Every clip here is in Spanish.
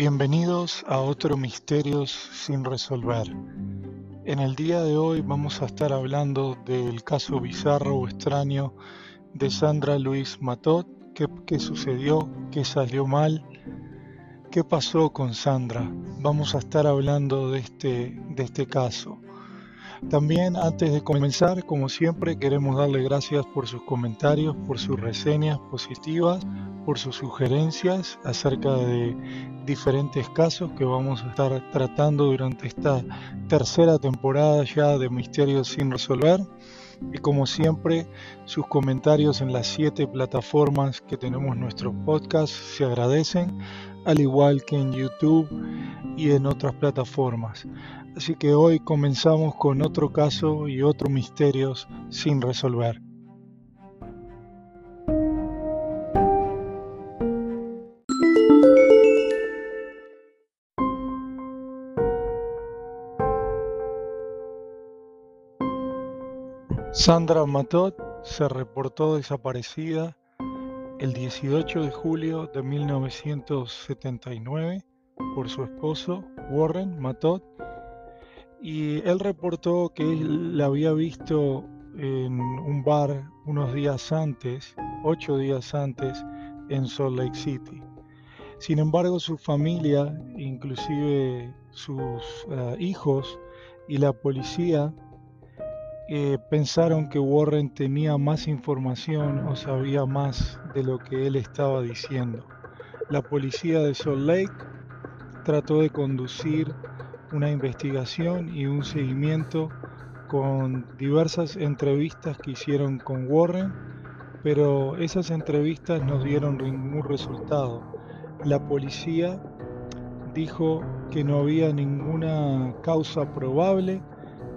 Bienvenidos a otro Misterios sin resolver. En el día de hoy vamos a estar hablando del caso bizarro o extraño de Sandra Luis Matot, qué, sucedió, qué salió mal, qué pasó con Sandra. Vamos a estar hablando de este, de este caso. También antes de comenzar, como siempre, queremos darle gracias por sus comentarios, por sus reseñas positivas, por sus sugerencias acerca de diferentes casos que vamos a estar tratando durante esta tercera temporada ya de Misterios sin resolver. Y como siempre, sus comentarios en las siete plataformas que tenemos nuestros podcasts se agradecen, al igual que en YouTube y en otras plataformas. Así que hoy comenzamos con otro caso y otro misterios sin resolver. Sandra Matot se reportó desaparecida el 18 de julio de 1979 por su esposo Warren Matot y él reportó que la había visto en un bar unos días antes, ocho días antes, en Salt Lake City. Sin embargo, su familia, inclusive sus eh, hijos y la policía, eh, pensaron que Warren tenía más información o sabía más de lo que él estaba diciendo. La policía de Salt Lake trató de conducir una investigación y un seguimiento con diversas entrevistas que hicieron con Warren, pero esas entrevistas no dieron ningún resultado. La policía dijo que no había ninguna causa probable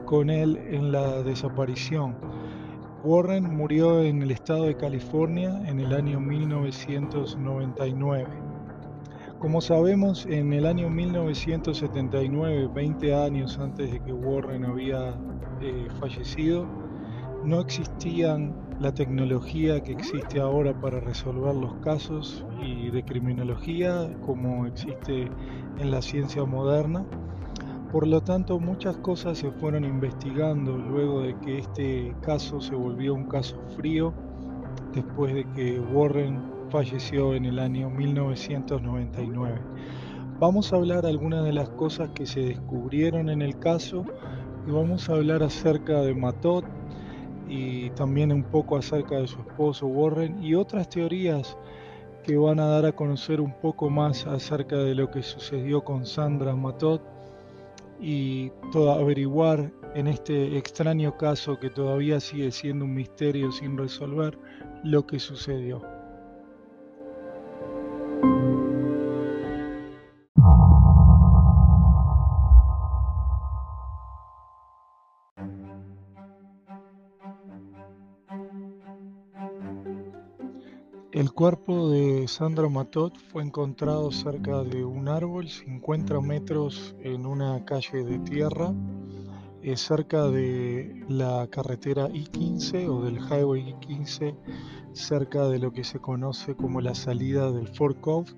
con él en la desaparición. Warren murió en el estado de California en el año 1999. Como sabemos, en el año 1979, 20 años antes de que Warren había eh, fallecido, no existían la tecnología que existe ahora para resolver los casos y de criminología como existe en la ciencia moderna. Por lo tanto, muchas cosas se fueron investigando luego de que este caso se volvió un caso frío, después de que Warren falleció en el año 1999. Vamos a hablar algunas de las cosas que se descubrieron en el caso y vamos a hablar acerca de Matot y también un poco acerca de su esposo Warren y otras teorías que van a dar a conocer un poco más acerca de lo que sucedió con Sandra Matot y todo, averiguar en este extraño caso que todavía sigue siendo un misterio sin resolver lo que sucedió. El cuerpo de Sandra Matot fue encontrado cerca de un árbol, 50 metros en una calle de tierra, eh, cerca de la carretera I-15 o del Highway I-15, cerca de lo que se conoce como la salida del Fort Cove.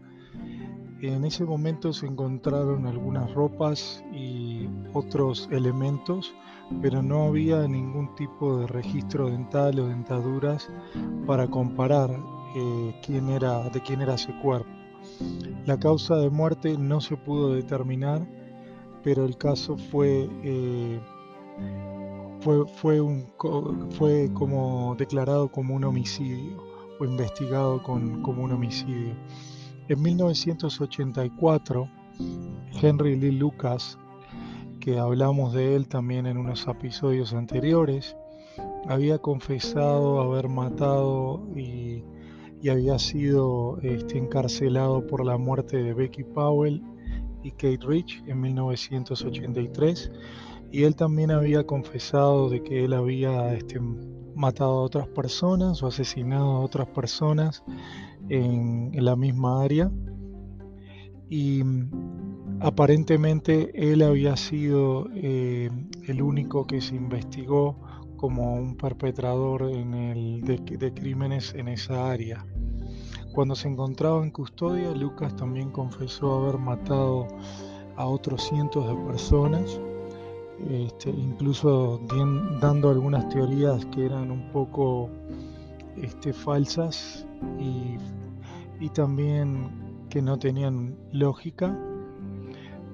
En ese momento se encontraron algunas ropas y otros elementos, pero no había ningún tipo de registro dental o dentaduras para comparar quién era, de quién era ese cuerpo. La causa de muerte no se pudo determinar, pero el caso fue, eh, fue, fue, como declarado como un homicidio o investigado con, como un homicidio. En 1984, Henry Lee Lucas, que hablamos de él también en unos episodios anteriores, había confesado haber matado y y había sido este, encarcelado por la muerte de Becky Powell y Kate Rich en 1983 y él también había confesado de que él había este, matado a otras personas o asesinado a otras personas en, la misma área. Y aparentemente él había sido eh, el único que se investigó como un perpetrador en el, de, crímenes en esa área. cuando se encontraba en custodia, Lucas también confesó haber matado a otros cientos de personas, este, incluso dando algunas teorías que eran un poco este, falsas y, y también que no tenían lógica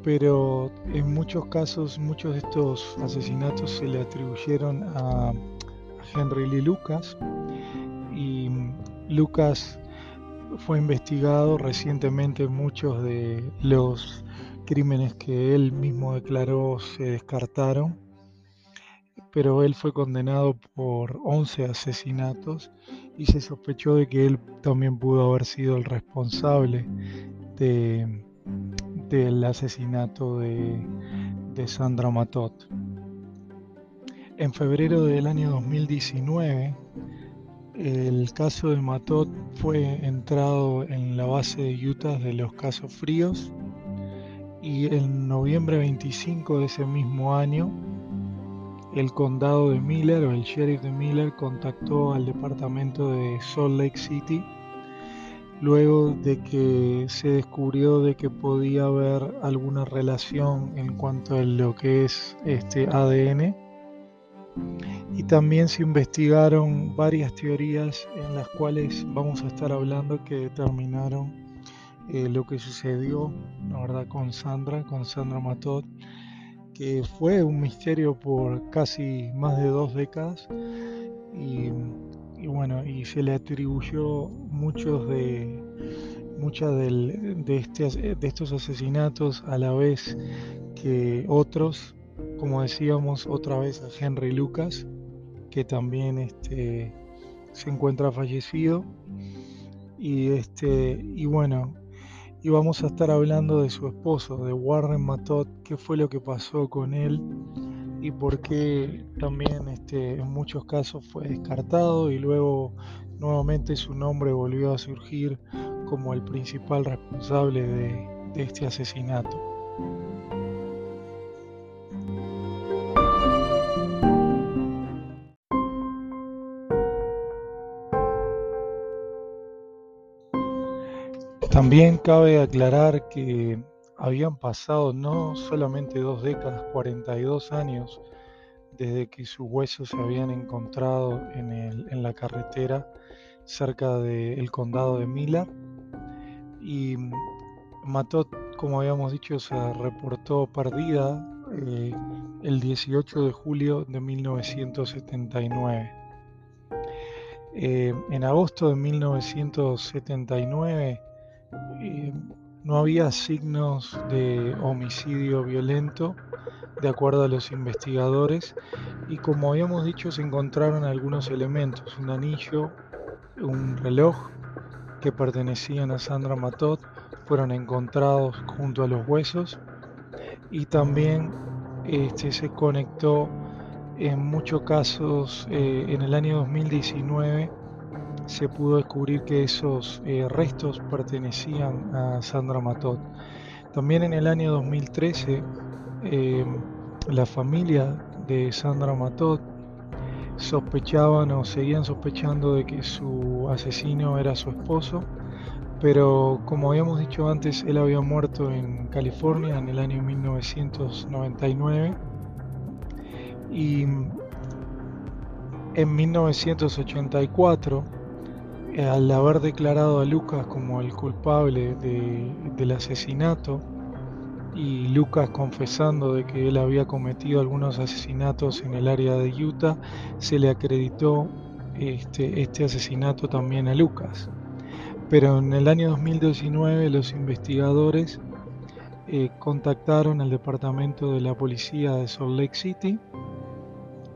pero en muchos casos muchos de estos asesinatos se le atribuyeron a, Henry Lee Lucas. Y Lucas fue investigado recientemente muchos de los crímenes que él mismo declaró se descartaron pero él fue condenado por 11 asesinatos y se sospechó de que él también pudo haber sido el responsable de del asesinato de, Sandra Matot. En febrero del año 2019, el caso de Matot fue entrado en la base de Utah de los casos fríos y en noviembre 25 de ese mismo año, el condado de Miller o el sheriff de Miller contactó al departamento de Salt Lake City luego de que se descubrió de que podía haber alguna relación en cuanto a lo que es este ADN y también se investigaron varias teorías en las cuales vamos a estar hablando que determinaron eh, lo que sucedió la verdad con Sandra con Sandra Matot que fue un misterio por casi más de dos décadas. Y y bueno, y se le atribuyó muchos de muchas de, este, de estos asesinatos a la vez que otros, como decíamos otra vez a Henry Lucas, que también este, se encuentra fallecido. Y este, y bueno, y vamos a estar hablando de su esposo, de Warren Matot, qué fue lo que pasó con él y por qué también este, en muchos casos fue descartado y luego nuevamente su nombre volvió a surgir como el principal responsable de, de este asesinato. También cabe aclarar que habían pasado no solamente dos décadas, 42 años desde que sus huesos se habían encontrado en, la carretera cerca del condado de Miller y Matot, como habíamos dicho, se reportó perdida eh, el 18 de julio de 1979. Eh, en agosto de 1979 no había signos de homicidio violento, de acuerdo a los investigadores, y como habíamos dicho, se encontraron algunos elementos, un anillo, un reloj que pertenecían a Sandra Matot, fueron encontrados junto a los huesos, y también este, se conectó en muchos casos eh, en el año 2019 se pudo descubrir que esos eh, restos pertenecían a Sandra Matot. También en el año 2013, eh, la familia de Sandra Matot sospechaban o seguían sospechando de que su asesino era su esposo, pero como habíamos dicho antes, él había muerto en California en el año 1999 y en 1984 eh, al haber declarado a Lucas como el culpable del asesinato y Lucas confesando de que él había cometido algunos asesinatos en el área de Utah, se le acreditó este, este asesinato también a Lucas. Pero en el año 2019 los investigadores eh, contactaron al departamento de la policía de Salt Lake City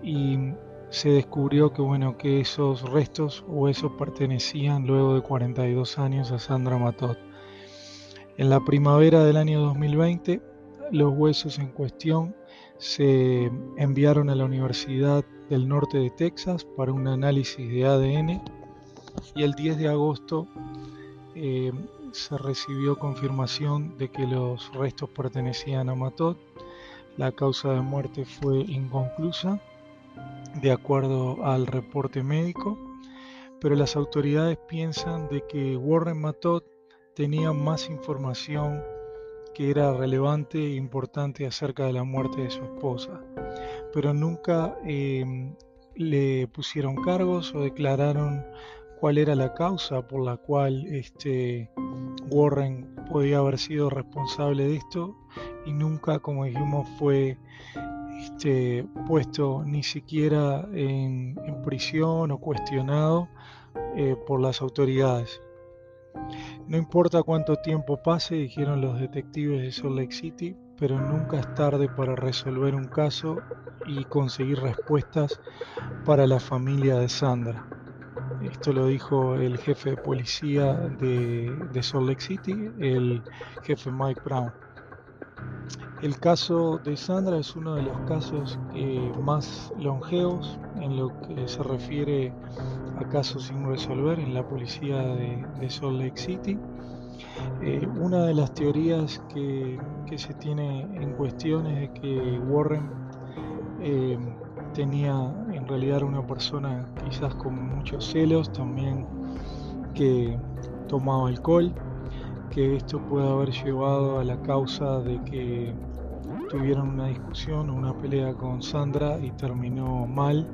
y se descubrió que bueno que esos restos o huesos pertenecían luego de 42 años a Sandra Matot. En la primavera del año 2020, los huesos en cuestión se enviaron a la Universidad del Norte de Texas para un análisis de ADN y el 10 de agosto eh, se recibió confirmación de que los restos pertenecían a Matot. La causa de muerte fue inconclusa de acuerdo al reporte médico, pero las autoridades piensan de que Warren Matot tenía más información que era relevante e importante acerca de la muerte de su esposa, pero nunca em, le pusieron cargos o declararon cuál era la causa por la cual este Warren podía haber sido responsable de esto y nunca, como dijimos, fue este, puesto ni siquiera en, prisión o cuestionado eh, por las autoridades. No importa cuánto tiempo pase, dijeron los detectives de Salt Lake City, pero nunca es tarde para resolver un caso y conseguir respuestas para la familia de Sandra. Esto lo dijo el jefe de policía de, de Salt Lake City, el jefe Mike Brown. El caso de Sandra es uno de los casos más longevos en lo que se refiere a casos sin resolver en la policía de, Salt Lake City. Eh, una de las teorías que, se tiene en cuestión es que Warren eh, tenía en realidad una persona quizás con muchos celos, también que tomaba alcohol, que esto puede haber llevado a la causa de que tuvieron una discusión, una pelea con Sandra y terminó mal,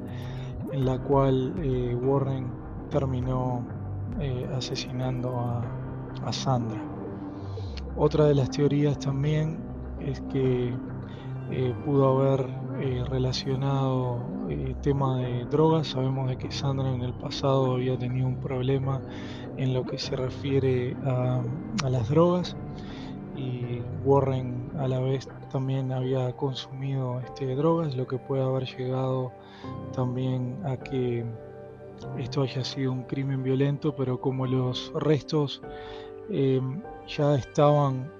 en la cual eh, Warren terminó eh, asesinando a, Sandra. Otra de las teorías también es que eh, pudo haber relacionado tema de drogas. Sabemos de que Sandra en el pasado había tenido un problema en lo que se refiere a, a las drogas y Warren a la vez también había consumido este, drogas, lo que puede haber llegado también a que esto haya sido un crimen violento, pero como los restos em, ya estaban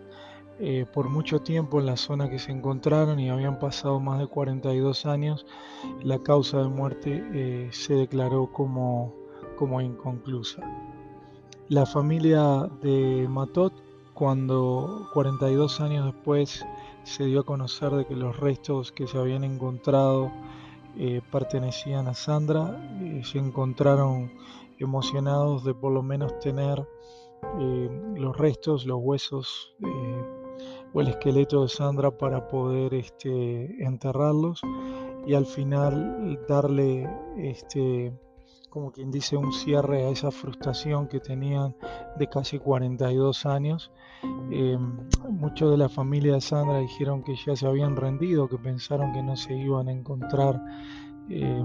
eh, por mucho tiempo en la zona que se encontraron y habían pasado más de 42 años, la causa de muerte eh, se declaró como, como inconclusa. La familia de Matot cuando 42 años después se dio a conocer de que los restos que se habían encontrado eh, pertenecían a Sandra, se encontraron emocionados de por lo menos tener los restos, los huesos o el esqueleto de Sandra para poder este, enterrarlos y al final darle este, como quien dice, un cierre a esa frustración que tenían de casi 42 años. Eh, muchos de la familia de Sandra dijeron que ya se habían rendido, que pensaron que no se iban a encontrar eh,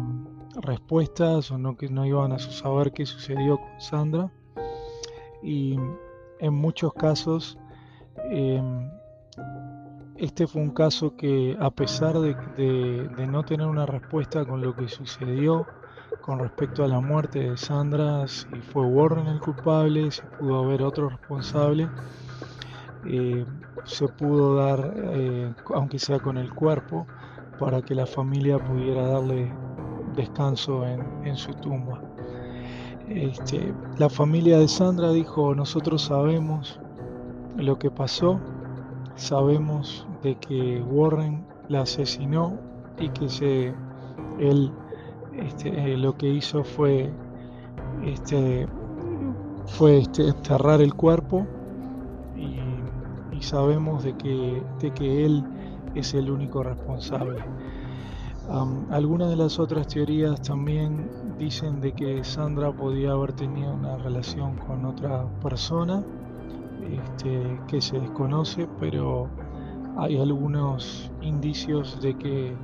respuestas o no, que no iban a saber qué sucedió con Sandra. Y en muchos casos, eh, este fue un caso que a pesar de no tener una respuesta con lo que sucedió, con respecto a la muerte de Sandra, si fue Warren el culpable, si pudo haber otro responsable. Eh, se pudo dar, eh, aunque sea con el cuerpo, para que la familia pudiera darle descanso en, su tumba. Este, la familia de Sandra dijo, nosotros sabemos lo que pasó, sabemos de que Warren la asesinó y que se, él este, eh, lo que hizo fue, este, fue este, enterrar el cuerpo y, sabemos de que, de que él es el único responsable. algunas de las otras teorías también dicen de que Sandra podía haber tenido una relación con otra persona este, que se desconoce, pero hay algunos indicios de que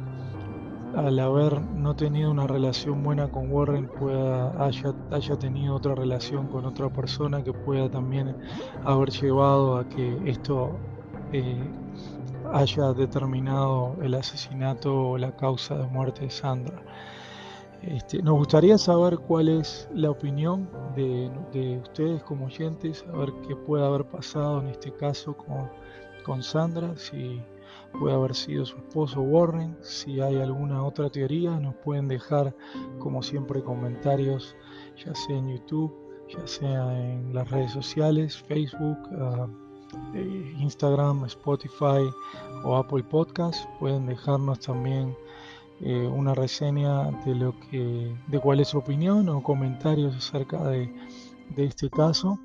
al haber no tenido una relación buena con Warren pueda haya, haya tenido otra relación con otra persona que pueda también haber llevado a que esto eh, haya determinado el asesinato o la causa de muerte de Sandra. Este, nos gustaría saber cuál es la opinión de, de, ustedes como oyentes, saber qué puede haber pasado en este caso con, con Sandra, si puede haber sido su esposo Warren. Si hay alguna otra teoría, nos pueden dejar, como siempre, comentarios, ya sea en YouTube, ya sea en las redes sociales, Facebook, ah, eh, Instagram, Spotify o Apple Podcast. Pueden dejarnos también eh, una reseña de lo que, de cuál es su opinión o comentarios acerca de, este caso.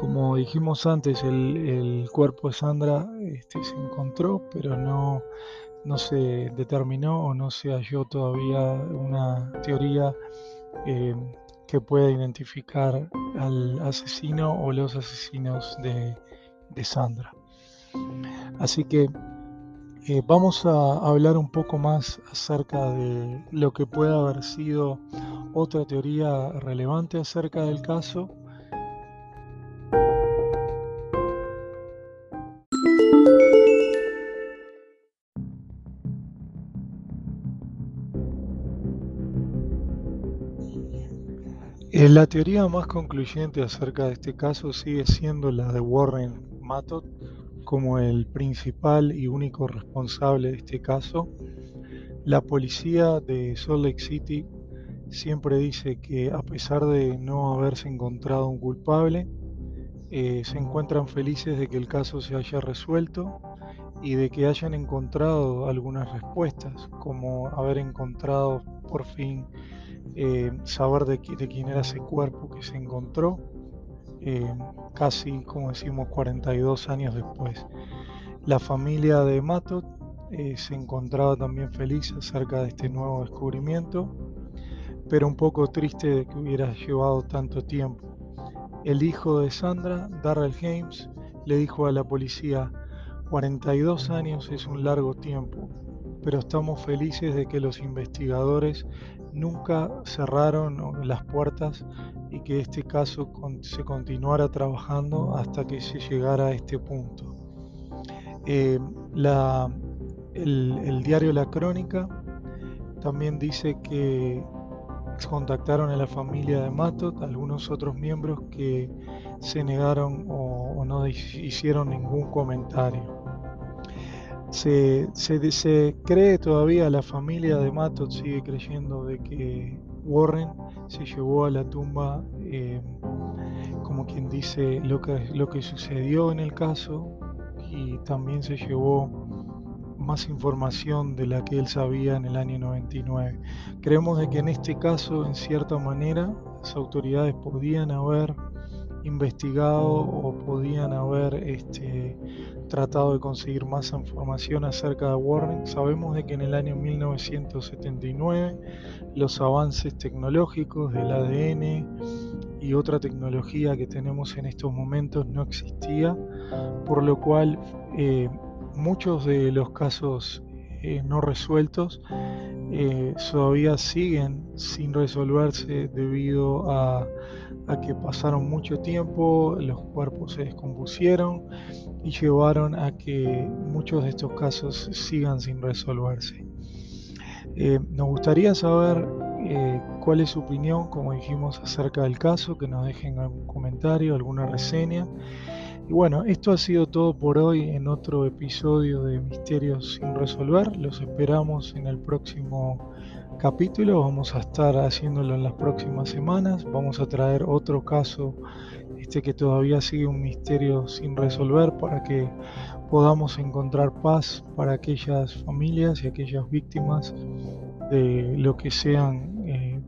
Como dijimos antes, el, cuerpo de Sandra este, se encontró, pero no, no se determinó o no se halló todavía una teoría eh, que pueda identificar al asesino o los asesinos de, Sandra. Así que eh, vamos a hablar un poco más acerca de lo que puede haber sido otra teoría relevante acerca del caso. Eh, la teoría más concluyente acerca de este caso sigue siendo la de Warren Matot como el principal y único responsable de este caso. La policía de Salt Lake City siempre dice que a pesar de no haberse encontrado un culpable, eh, se encuentran felices de que el caso se haya resuelto y de que hayan encontrado algunas respuestas, como haber encontrado por fin eh, saber de, quién era ese cuerpo que se encontró, eh, casi, como decimos, 42 años después. La familia de Matot eh, se encontraba también feliz acerca de este nuevo descubrimiento, pero un poco triste de que hubiera llevado tanto tiempo. El hijo de Sandra, Darrell James, le dijo a la policía, 42 años es un largo tiempo, pero estamos felices de que los investigadores nunca cerraron las puertas y que este caso se continuara trabajando hasta que se llegara a este punto. Eh, el, diario La Crónica también dice que contactaron a la familia de Matot, algunos otros miembros que se negaron o no hicieron ningún comentario. Se, se, cree todavía, la familia de Matot sigue creyendo de que Warren se llevó a la tumba, eh, como quien dice, lo que, lo que sucedió en el caso y también se llevó más información de la que él sabía en el año 99. Creemos de que en este caso, en cierta manera, las autoridades podían haber investigado o podían haber este, tratado de conseguir más información acerca de Warren. Sabemos de que en el año 1979 los avances tecnológicos del ADN y otra tecnología que tenemos en estos momentos no existía, por lo cual eh, muchos de los casos eh, no resueltos eh, todavía siguen sin resolverse debido a, que pasaron mucho tiempo, los cuerpos se descompusieron y llevaron a que muchos de estos casos sigan sin resolverse. Eh, nos gustaría saber eh, cuál es su opinión, como dijimos, acerca del caso, que nos dejen algún comentario, alguna reseña. Y bueno, esto ha sido todo por hoy en otro episodio de Misterios sin resolver. Los esperamos en el próximo capítulo. Vamos a estar haciéndolo en las próximas semanas. Vamos a traer otro caso este que todavía sigue un misterio sin resolver para que podamos encontrar paz para aquellas familias y aquellas víctimas de lo que sean eh,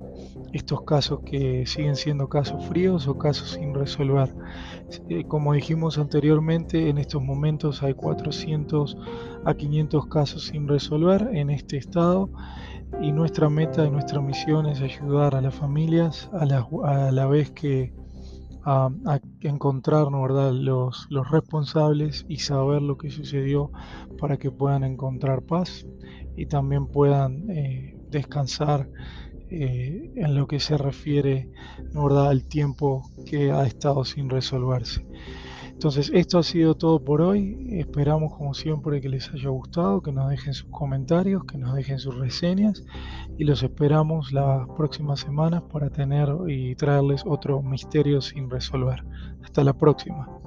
estos casos que siguen siendo casos fríos o casos sin resolver. Eh, como dijimos anteriormente, en estos momentos hay 400 a 500 casos sin resolver en este estado y nuestra meta y nuestra misión es ayudar a las familias a la, vez que a, encontrar ¿verdad? Los, los responsables y saber lo que sucedió para que puedan encontrar paz y también puedan eh, descansar eh, en lo que se refiere ¿verdad? al tiempo que ha estado sin resolverse. Entonces, esto ha sido todo por hoy. Esperamos, como siempre, que les haya gustado, que nos dejen sus comentarios, que nos dejen sus reseñas y los esperamos las próximas semanas para tener y traerles otro misterio sin resolver. Hasta la próxima.